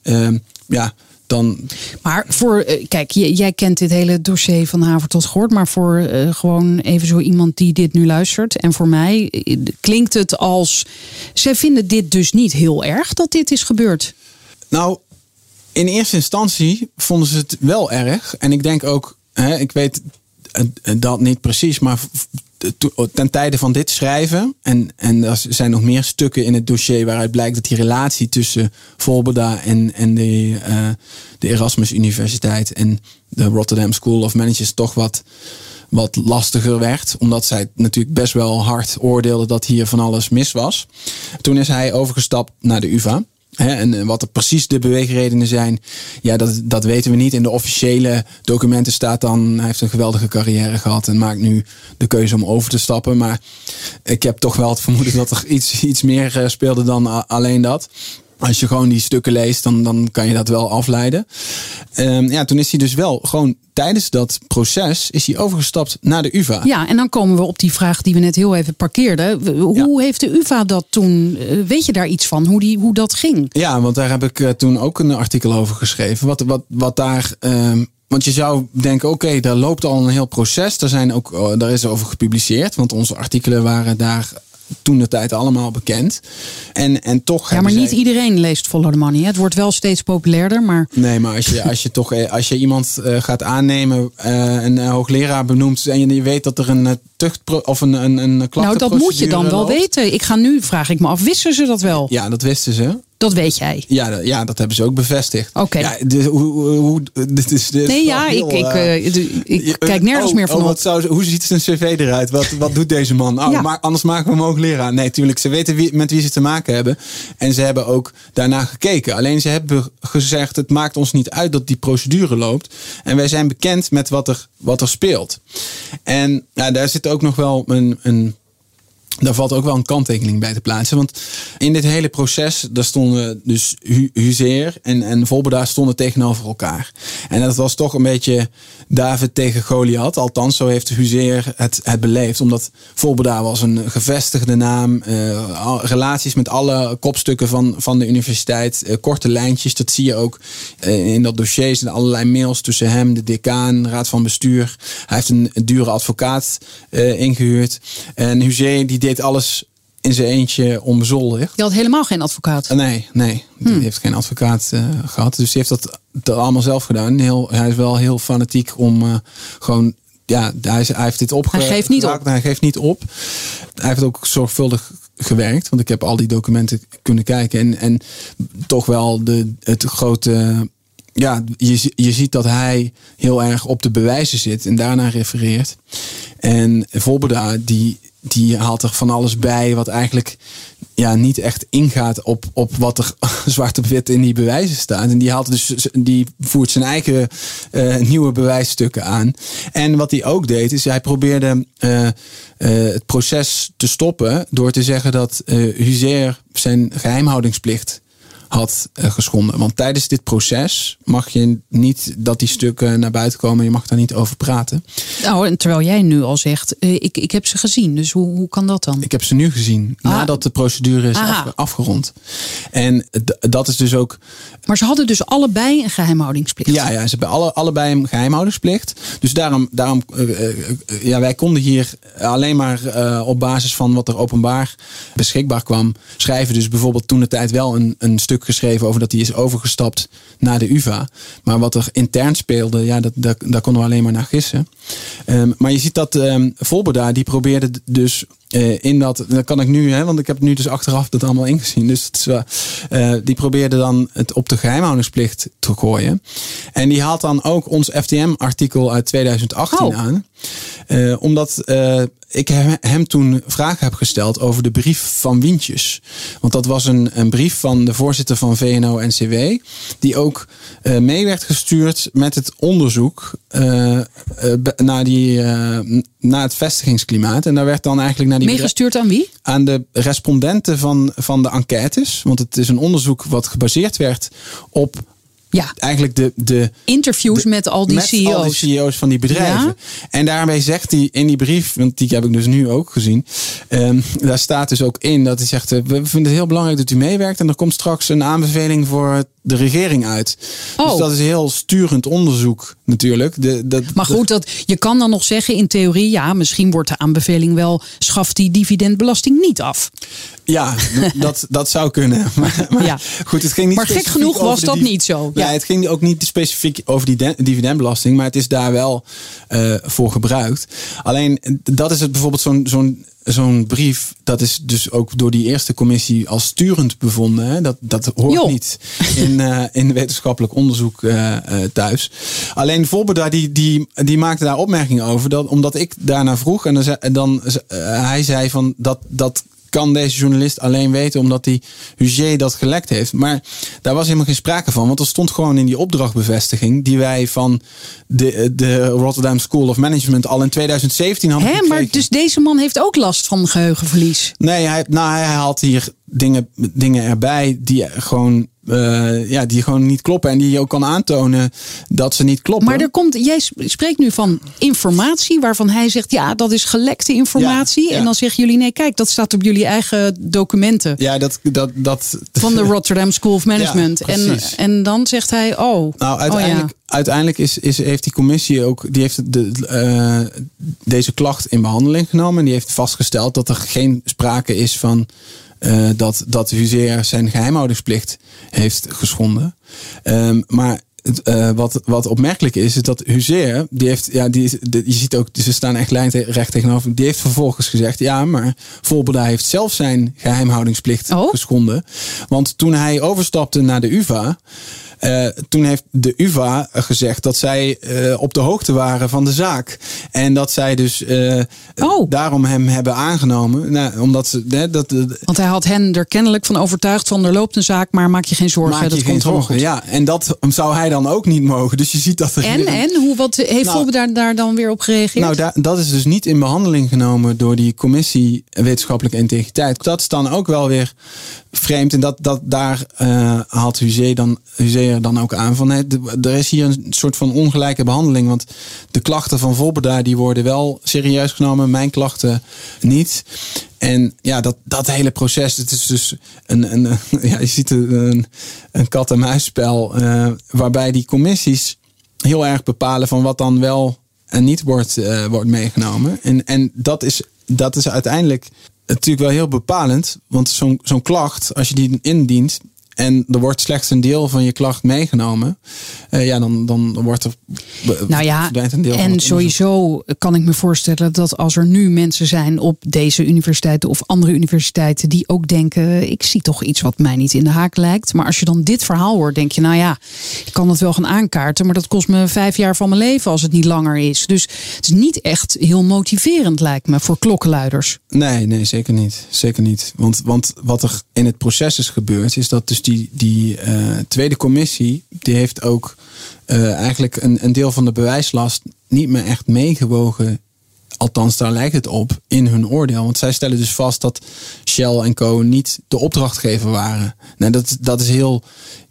ehm, ja, dan Maar voor, eh, kijk, jij kent dit hele dossier van haver tot gort. Maar voor eh, gewoon even zo iemand die dit nu luistert. En voor mij eh, klinkt het als. Zij vinden dit dus niet heel erg dat dit is gebeurd. Nou, in eerste instantie vonden ze het wel erg. En ik denk ook, hè, ik weet dat niet precies, maar ten tijde van dit schrijven. En, en er zijn nog meer stukken in het dossier waaruit blijkt dat die relatie tussen Volbeda en, en de, eh, de Erasmus Universiteit en de Rotterdam School of Managers toch wat, wat lastiger werd. Omdat zij natuurlijk best wel hard oordeelden dat hier van alles mis was. Toen is hij overgestapt naar de UvA. En wat er precies de beweegredenen zijn, ja, dat, dat weten we niet. In de officiële documenten staat dan, hij heeft een geweldige carrière gehad en maakt nu de keuze om over te stappen. Maar ik heb toch wel het vermoeden dat er iets, iets meer eh, speelde dan alleen dat. Als je gewoon die stukken leest, dan, dan kan je dat wel afleiden. Ehm, ja, toen is hij dus wel gewoon tijdens dat proces is hij overgestapt naar de UvA. Ja, en dan komen we op die vraag die we net heel even parkeerden. Hoe heeft de UvA dat toen? eh, Weet je daar iets van? Hoe, die, hoe dat ging? Ja, want daar heb ik eh, toen ook een artikel over geschreven. Wat, wat, wat daar. ehm, want je zou denken, oké, daar loopt al een heel proces. Daar, zijn ook, oh, daar is over gepubliceerd. Want onze artikelen waren daar toen de tijd allemaal bekend. En, en toch. Ja, maar niet zij- iedereen leest Follow the Money. hè. Het wordt wel steeds populairder, maar Nee, maar als je, als je toch eh, als je iemand eh, gaat aannemen, eh, een hoogleraar benoemt en je, weet dat er een tucht of een, een, een nou, dat moet je dan wel weten. Ik ga nu, vraag ik me af, wisten ze dat wel? Ja, dat wisten ze. Dat weet jij. Ja, dat, ja, dat hebben ze ook bevestigd. Oké. Ja, dus, hoe, hoe, dit is, dit Nee, ja, heel, ik, ik, eh, eh, ik, kijk nergens oh, meer van oh, wat zou, hoe ziet zijn cv eruit? Wat, wat doet deze man? Oh, Ja. maar anders maken we hem ook leraar. Nee, tuurlijk. Ze weten wie, met wie ze te maken hebben. En ze hebben ook daarna gekeken. Alleen ze hebben gezegd: het maakt ons niet uit dat die procedure loopt. En wij zijn bekend met wat er, wat er speelt. En daar zit ook nog wel een. een daar valt ook wel een kanttekening bij te plaatsen. Want in dit hele proces, daar stonden dus Hu- Huzeer en, en Volbeda stonden tegenover elkaar. En dat was toch een beetje David tegen Goliath. Althans, zo heeft Huzeer het, het beleefd. Omdat Volbeda was een gevestigde naam. eh, relaties met alle kopstukken van, van de universiteit. eh, korte lijntjes, dat zie je ook eh, in dat dossier. Er zijn allerlei mails tussen hem, de decaan, de raad van bestuur. Hij heeft een, dure advocaat eh, ingehuurd. En Huzeer die deed alles in zijn eentje onbezoldigd. Je had helemaal geen advocaat. Eh, Nee, nee. Die heeft geen advocaat eh, gehad. Dus die heeft dat, dat allemaal zelf gedaan. Heel, hij is wel heel fanatiek om eh, gewoon ja, hij, hij heeft dit opge- Hij geeft niet op. Hij geeft niet op. Hij heeft ook zorgvuldig gewerkt. Want ik heb al die documenten kunnen kijken. En, en toch wel de, het grote ja, je, je ziet dat hij heel erg op de bewijzen zit en daarna refereert. En Volberda, die, die haalt er van alles bij wat eigenlijk ja, niet echt ingaat op, op wat er [LAUGHS] zwart op wit in die bewijzen staat. En die, haalt dus, die voert zijn eigen eh, nieuwe bewijsstukken aan. En wat hij ook deed, is hij probeerde eh, eh, het proces te stoppen door te zeggen dat Huzer zijn geheimhoudingsplicht had eh, geschonden. Want tijdens dit proces mag je niet dat die stukken naar buiten komen. Je mag daar niet over praten. Nou, en terwijl jij nu al zegt, eh, ik, ik heb ze gezien. Dus hoe, hoe kan dat dan? Ik heb ze nu gezien, Ah. nadat de procedure is afgerond. En dat is dus ook Maar ze hadden dus allebei een geheimhoudingsplicht. Ja, ja ze hebben alle, allebei een geheimhoudingsplicht. Dus daarom, daarom eh, ja, wij konden hier alleen maar op basis van wat er openbaar beschikbaar kwam, schrijven. Dus bijvoorbeeld toen de tijd wel een, een stuk geschreven over dat hij is overgestapt naar de UVA. Maar wat er intern speelde, ja, dat, dat, daar konden we alleen maar naar gissen. Ehm, maar je ziet dat ehm Volberda, die probeerde dus eh, in dat, dat kan ik nu, hè, want ik heb nu dus achteraf dat allemaal ingezien. Dus het is, eh, die probeerde dan het op de geheimhoudingsplicht te gooien. En die haalt dan ook ons FTM-artikel uit 2018 Oh. aan. Eh, omdat ik hem, hem toen vragen heb gesteld over de brief van Wientjes. Want dat was een, een brief van de voorzitter van VNO-NCW. Die ook mee werd gestuurd met het onderzoek naar, die, naar het vestigingsklimaat. En daar werd dan eigenlijk naar die Meegestuurd aan wie? aan de respondenten van, van de enquêtes. Want het is een onderzoek wat gebaseerd werd op Ja, eigenlijk de, de, interviews met al die met CEO's. al die CEO's van die bedrijven. Ja? En daarmee zegt hij in die brief, want die heb ik dus nu ook gezien. ehm, daar staat dus ook in dat hij zegt: eh, We vinden het heel belangrijk dat u meewerkt. En er komt straks een aanbeveling voor de regering uit. Oh. Dus dat is heel sturend onderzoek natuurlijk. De, dat, Maar goed, dat, je kan dan nog zeggen in theorie, ja, misschien wordt de aanbeveling wel, schaf die dividendbelasting niet af. Ja, [LAUGHS] dat, dat zou kunnen. [LAUGHS] Maar, maar Ja. goed, het ging niet Maar gek genoeg was dat niet zo. Ja, het ging ook niet specifiek over die den- dividendbelasting, maar het is daar wel eh, voor gebruikt. Alleen dat is het bijvoorbeeld zo'n zo'n zo'n brief, dat is dus ook door die eerste commissie als sturend bevonden. Hè? Dat, dat hoort niet in, eh, in wetenschappelijk onderzoek eh, eh, thuis. Alleen Volberda die, die, die maakte daar opmerkingen over, dat, omdat ik daarna vroeg en dan, en dan hij zei van dat, dat kan deze journalist alleen weten omdat die Huger dat gelekt heeft. Maar daar was helemaal geen sprake van. Want er stond gewoon in die opdrachtbevestiging die wij van de, de Rotterdam School of Management al in 2017 hadden Hè, maar dus deze man heeft ook last van geheugenverlies. Nee, hij, nou, hij haalt hier dingen, dingen erbij die gewoon, eh, ja, die gewoon niet kloppen. En die je ook kan aantonen dat ze niet kloppen. Maar er komt, jij spreekt nu van informatie waarvan hij zegt, ja, dat is gelekte informatie. Ja, ja. En dan zeggen jullie, nee, kijk, dat staat op jullie eigen documenten. ja, dat, dat, dat, Van de Rotterdam School of [LAUGHS] Management. Ja, en, en dan zegt hij, oh. Nou, uiteindelijk, oh ja. uiteindelijk is, is, heeft die commissie ook die heeft de, eh, deze klacht in behandeling genomen. En die heeft vastgesteld dat er geen sprake is van eh, dat, dat Huzer zijn geheimhoudingsplicht heeft geschonden. Ehm, maar het, eh, wat, wat opmerkelijk is, is dat Huzer, die heeft, ja, die, de- je ziet ook, ze staan echt lijnrecht tegenover, die heeft vervolgens gezegd, ja, maar Volberda heeft zelf zijn geheimhoudingsplicht Oh? geschonden. Want toen hij overstapte naar de UvA, eh, toen heeft de UvA gezegd dat zij eh, op de hoogte waren van de zaak. En dat zij dus Oh. daarom hem hebben aangenomen. Nou, omdat ze. hè, dat, Want hij had hen er kennelijk van overtuigd van er loopt een zaak, maar maak je geen zorgen, maak je dat geen komt zorgen. goed. Ja, en dat zou hij dan ook niet mogen. Dus je ziet dat er. En, en hoe, wat heeft Nou, Volbe daar, daar dan weer op gereageerd? Nou, da- dat is dus niet in behandeling genomen door die commissie wetenschappelijke integriteit. Dat is dan ook wel weer vreemd. En dat, dat, daar haalt Huzer dan, Huzer dan ook aan van. De- er is hier een soort van ongelijke behandeling. Want de klachten van Volberda die worden wel serieus genomen. Mijn klachten niet. En ja, dat, dat hele proces, het is dus een, een, [LAUGHS] ja, je ziet een, een kat-en-muisspel. eh, waarbij die commissies heel erg bepalen van wat dan wel en niet wordt, eh, wordt meegenomen. En, en dat, is, dat is uiteindelijk natuurlijk wel heel bepalend. Want zo'n zo'n klacht, als je die indient en er wordt slechts een deel van je klacht meegenomen, uh, ja, dan, dan wordt er. Nou ja, een deel en sowieso kan ik me voorstellen dat als er nu mensen zijn op deze universiteiten of andere universiteiten die ook denken: ik zie toch iets wat mij niet in de haak lijkt. Maar als je dan dit verhaal hoort, denk je: nou ja, ik kan het wel gaan aankaarten, maar dat kost me vijf jaar van mijn leven als het niet langer is. Dus het is niet echt heel motiverend, lijkt me, voor klokkenluiders. Nee, nee, zeker niet. Zeker niet. Want, want wat er in het proces is gebeurd, is dat dus die, die uh, tweede commissie, die heeft ook uh, eigenlijk een, een deel van de bewijslast niet meer echt meegewogen. Althans, daar lijkt het op in hun oordeel. Want zij stellen dus vast dat Shell en Co. niet de opdrachtgever waren. Nou, dat, dat is heel,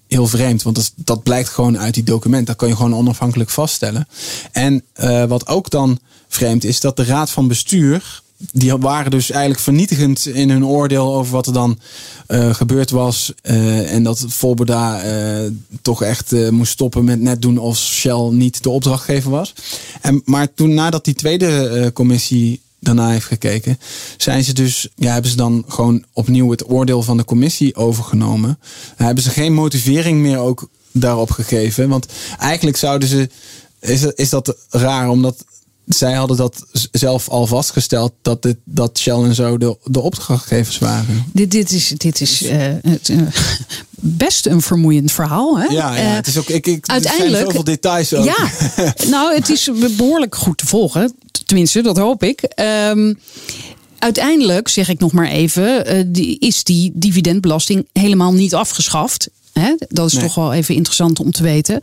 heel vreemd, want dat, dat blijkt gewoon uit die document. Dat kan je gewoon onafhankelijk vaststellen. En uh, wat ook dan vreemd is, dat de raad van bestuur die waren dus eigenlijk vernietigend in hun oordeel over wat er dan uh, gebeurd was. Uh, en dat Volberda uh, toch echt moest stoppen met net doen als Shell niet de opdrachtgever was. En, maar toen nadat die tweede commissie daarna heeft gekeken, zijn ze dus, ja, hebben ze dan gewoon opnieuw het oordeel van de commissie overgenomen. hebben ze geen motivering meer ook daarop gegeven. Want eigenlijk zouden ze. Is, is dat raar, omdat zij hadden dat zelf al vastgesteld dat, dit, dat Shell en zo de, de opdrachtgevers waren. Dit, dit is, dit is uh, het, uh, [LAUGHS] best een vermoeiend verhaal. Hè? Ja, ja het is ook. Ik, ik, uiteindelijk. Er zoveel details ook. Ja, [LAUGHS] nou, het is behoorlijk goed te volgen. Tenminste, dat hoop ik. Um, uiteindelijk, zeg ik nog maar even, die, is die dividendbelasting helemaal niet afgeschaft. Dat is nee. toch wel even interessant om te weten.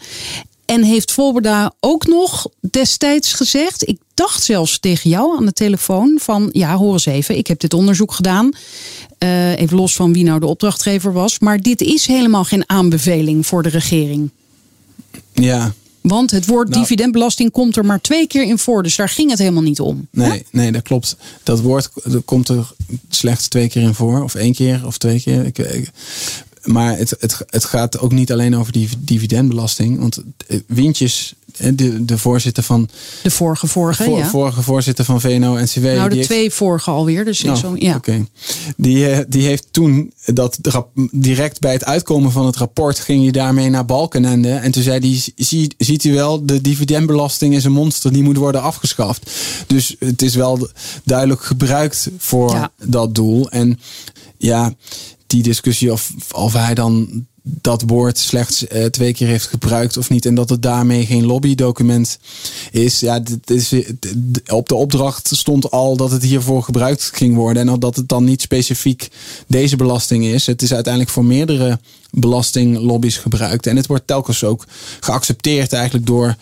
En heeft Volberda ook nog destijds gezegd, ik dacht zelfs tegen jou aan de telefoon van ja, hoor eens even, ik heb dit onderzoek gedaan. Uh, even los van wie nou de opdrachtgever was. Maar dit is helemaal geen aanbeveling voor de regering. Ja. Want het woord nou, dividendbelasting komt er maar twee keer in voor. Dus daar ging het helemaal niet om. Nee, nee dat klopt. Dat woord komt er slechts twee keer in voor. Of één keer of twee keer. Ik, ik, maar het, het, het gaat ook niet alleen over die dividendbelasting. Want eh, Wintjes, de, de voorzitter van. De vorige vorige, ja. vorige voorzitter van VNO-NCW. Nou, de twee vorige alweer. Dus oh, zo, ja. Oké. Die, eh, die heeft toen, dat direct bij het uitkomen van het rapport, ging je daarmee naar Balkenende. En toen zei hij: zie, Ziet u wel, de dividendbelasting is een monster, die moet worden afgeschaft. Dus het is wel duidelijk gebruikt voor dat doel. En ja, die discussie of, of hij dan dat woord slechts uh, twee keer heeft gebruikt of niet. En dat het daarmee geen lobbydocument is. Ja, dit is, op de opdracht stond al dat het hiervoor gebruikt ging worden. En dat het dan niet specifiek deze belasting is. Het is uiteindelijk voor meerdere belastinglobby's gebruikt. En het wordt telkens ook geaccepteerd eigenlijk door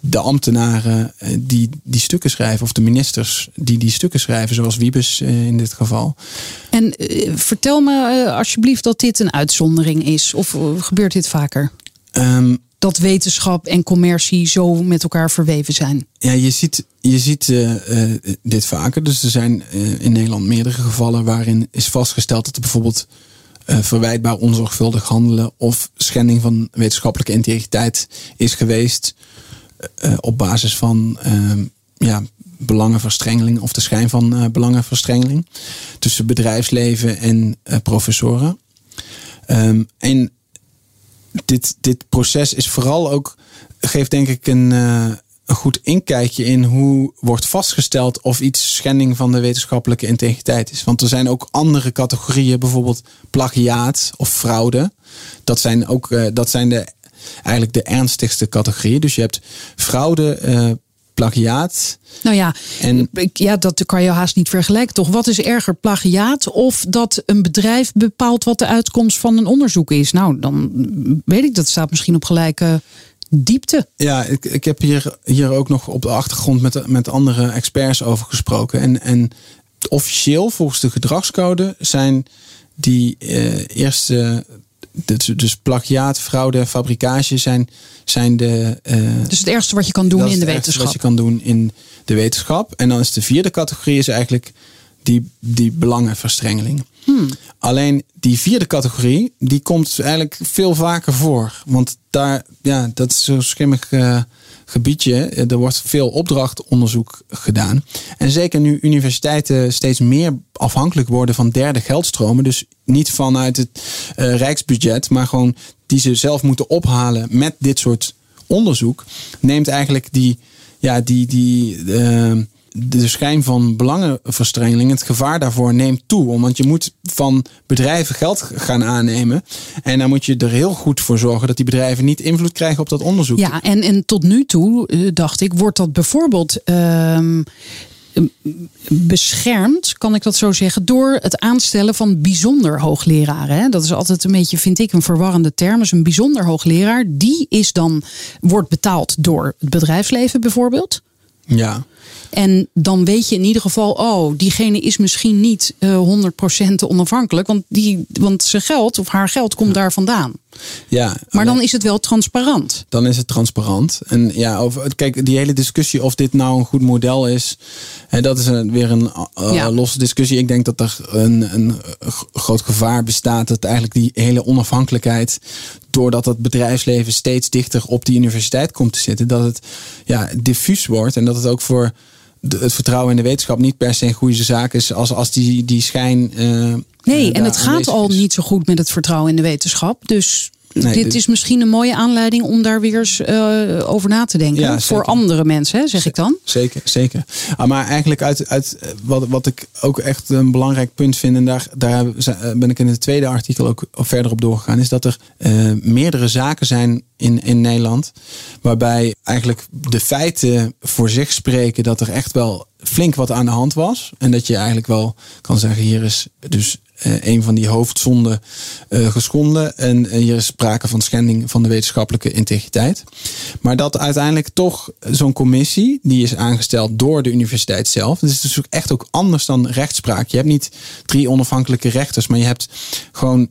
de ambtenaren eh, die die stukken schrijven, of de ministers die die stukken schrijven, zoals Wiebes eh, in dit geval. En eh, vertel me alsjeblieft dat dit een uitzondering is, of gebeurt dit vaker? Um, dat wetenschap en commercie zo met elkaar verweven zijn. Ja, je ziet, je ziet uh, uh, dit vaker. Dus er zijn uh, in Nederland meerdere gevallen waarin is vastgesteld dat er bijvoorbeeld verwijtbaar onzorgvuldig handelen of schending van wetenschappelijke integriteit is geweest. Uh, op basis van uh, ja, belangenverstrengeling of de schijn van uh, belangenverstrengeling tussen bedrijfsleven en professoren. Um, en dit, dit proces is vooral ook, geeft denk ik een, een goed inkijkje in hoe wordt vastgesteld of iets schending van de wetenschappelijke integriteit is. Want er zijn ook andere categorieën, bijvoorbeeld plagiaat of fraude. Dat zijn ook dat zijn de eigenlijk de ernstigste categorie. Dus je hebt fraude, uh, plagiaat. Nou ja, en, ja, dat kan je haast niet vergelijken, toch? Wat is erger, plagiaat of dat een bedrijf bepaalt wat de uitkomst van een onderzoek is? Nou, dan weet ik dat staat misschien op gelijke diepte. Ja, ik, ik heb hier, hier ook nog op de achtergrond met, met andere experts over gesproken. En, en officieel, volgens de gedragscode, zijn die uh, eerste dus, dus plagiaat, fraude, fabricage zijn, zijn de. Uh, dus het ergste wat je kan doen in de wetenschap. Wat je kan doen in de wetenschap. En dan is de vierde categorie is eigenlijk die, die belangenverstrengeling. Hmm. Alleen die vierde categorie, die komt eigenlijk veel vaker voor. Want daar, ja, dat is zo schimmig uh, gebiedje. Er wordt veel opdrachtonderzoek gedaan. En zeker nu universiteiten steeds meer afhankelijk worden van derde geldstromen. Dus niet vanuit het uh, rijksbudget, maar gewoon die ze zelf moeten ophalen met dit soort onderzoek. Neemt eigenlijk die, ja, die, die, uh, de schijn van belangenverstrengeling, het gevaar daarvoor neemt toe. Want je moet van bedrijven geld gaan aannemen. En dan moet je er heel goed voor zorgen dat die bedrijven niet invloed krijgen op dat onderzoek. Ja, en, en tot nu toe, eh, dacht ik, wordt dat bijvoorbeeld. Uh, beschermd, kan ik dat zo zeggen, door het aanstellen van bijzonder hoogleraren. Dat is altijd een beetje, vind ik, een verwarrende term. Dus een bijzonder hoogleraar, die is dan, wordt betaald door het bedrijfsleven bijvoorbeeld. Ja. En dan weet je in ieder geval, oh, diegene is misschien niet uh, eh, 100% onafhankelijk, want, die, want zijn geld of haar geld komt daar vandaan. Ja, maar dan is het wel transparant. Dan is het transparant. En ja, over, kijk, die hele discussie of dit nou een goed model is, hè, dat is een, weer een uh, losse discussie. Ik denk dat er een, een groot gevaar bestaat dat eigenlijk die hele onafhankelijkheid, doordat het bedrijfsleven steeds dichter op die universiteit komt te zitten, dat het ja, diffuus wordt en dat het ook voor het vertrouwen in de wetenschap niet per se een goede zaak is als, als die, die schijn. Uh, nee, en het gaat al niet zo goed met het vertrouwen in de wetenschap. Dus dit is misschien een mooie aanleiding om daar weer eens uh, over na te denken. Ja, voor andere mensen, hè, zeg ik dan. Zeker, zeker. Ah, maar eigenlijk uit, uit wat, wat ik ook echt een belangrijk punt vind, en daar, daar ben ik in het tweede artikel ook verder op doorgegaan, is dat er uh, meerdere zaken zijn in, in Nederland. Waarbij eigenlijk de feiten voor zich spreken dat er echt wel flink wat aan de hand was. En dat je eigenlijk wel kan zeggen, hier is dus een van die hoofdzonden uh, geschonden. En hier is sprake van schending van de wetenschappelijke integriteit. Maar dat uiteindelijk toch zo'n commissie, die is aangesteld door de universiteit zelf. Dat is dus echt ook anders dan rechtspraak. Je hebt niet drie onafhankelijke rechters, maar je hebt gewoon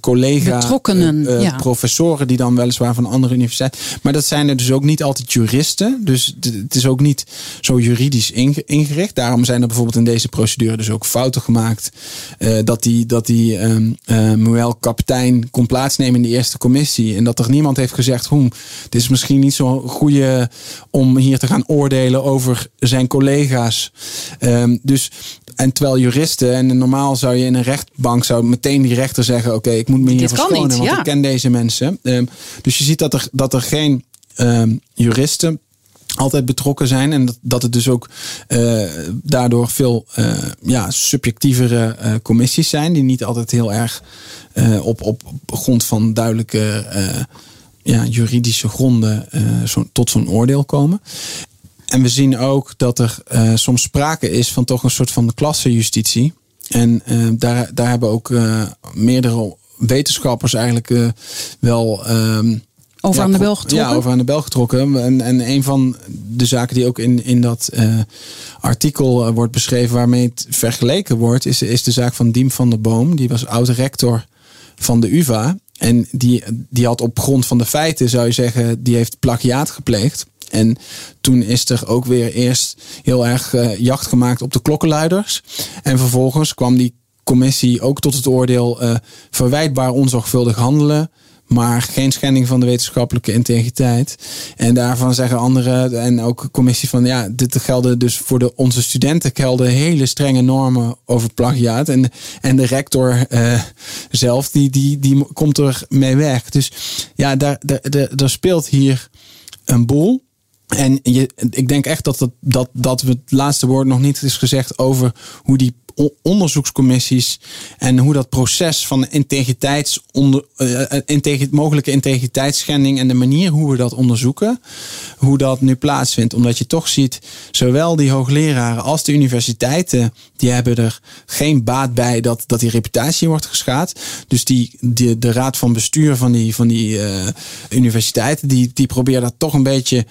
collega Betrokkenen, uh, ja. professoren die dan weliswaar van andere universiteiten. Maar dat zijn er dus ook niet altijd juristen. Dus het is ook niet zo juridisch ingericht. Daarom zijn er bijvoorbeeld in deze procedure dus ook fouten gemaakt. Uh, dat die, dat die um, uh, Muel kapitein kon plaatsnemen in de eerste commissie. En dat er niemand heeft gezegd, hoe, het is misschien niet zo'n goede om hier te gaan oordelen over zijn collega's. Um, dus en terwijl juristen, en normaal zou je in een rechtbank zou meteen die rechter zeggen: Oké, ik moet me hier verschonen, niet, want ja. ik ken deze mensen. Um, dus je ziet dat er, dat er geen um, juristen altijd betrokken zijn. En dat, dat het dus ook uh, daardoor veel uh, ja, subjectievere uh, commissies zijn, die niet altijd heel erg op, op grond van duidelijke ja, juridische gronden zo, tot zo'n oordeel komen. En we zien ook dat er soms sprake is van toch een soort van klassenjustitie. En daar, daar hebben ook meerdere wetenschappers eigenlijk wel. Um, over ja, aan de bel getrokken? Ja, over aan de bel getrokken. En, en een van de zaken die ook in, in dat artikel wordt beschreven, waarmee het vergeleken wordt, is, is de zaak van Diem van der Boom. Die was oud-rector van de UVA. En die, die had op grond van de feiten, zou je zeggen, die heeft plagiaat gepleegd. En toen is er ook weer eerst heel erg uh, jacht gemaakt op de klokkenluiders. En vervolgens kwam die commissie ook tot het oordeel uh, verwijtbaar onzorgvuldig handelen. Maar geen schending van de wetenschappelijke integriteit. En daarvan zeggen anderen en ook commissie van ja, dit gelden dus voor de, onze studenten gelden hele strenge normen over plagiaat. En, en de rector uh, zelf, die, die, die komt er mee weg. Dus ja, daar, daar, daar speelt hier een boel. En je, ik denk echt dat, dat, dat, dat het laatste woord nog niet is gezegd over hoe die onderzoekscommissies en hoe dat proces van integriteits onder, uh, mogelijke integriteitsschending en de manier hoe we dat onderzoeken, hoe dat nu plaatsvindt. Omdat je toch ziet, zowel die hoogleraren als de universiteiten, die hebben er geen baat bij dat, dat die reputatie wordt geschaad. Dus die, de raad van bestuur van die, van die uh, universiteiten, die, die proberen dat toch een beetje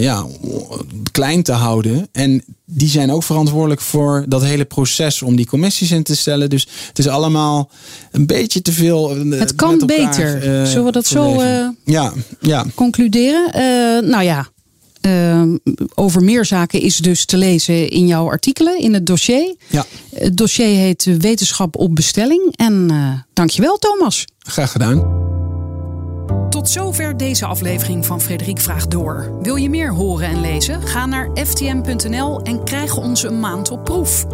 ja, klein te houden. En die zijn ook verantwoordelijk voor dat hele proces om die commissies in te stellen. Dus het is allemaal een beetje te veel. Eh, het kan beter. Uh, Zullen we dat zo uh, ja, ja. concluderen? Uh, nou ja. over meer zaken is dus te lezen in jouw artikelen, in het dossier. Ja. Het dossier heet Wetenschap op bestelling. En dankjewel, Thomas. Graag gedaan. Tot zover deze aflevering van Frederik Vraagt Door. Wil je meer horen en lezen? Ga naar ftm.nl en krijg ons een maand op proef.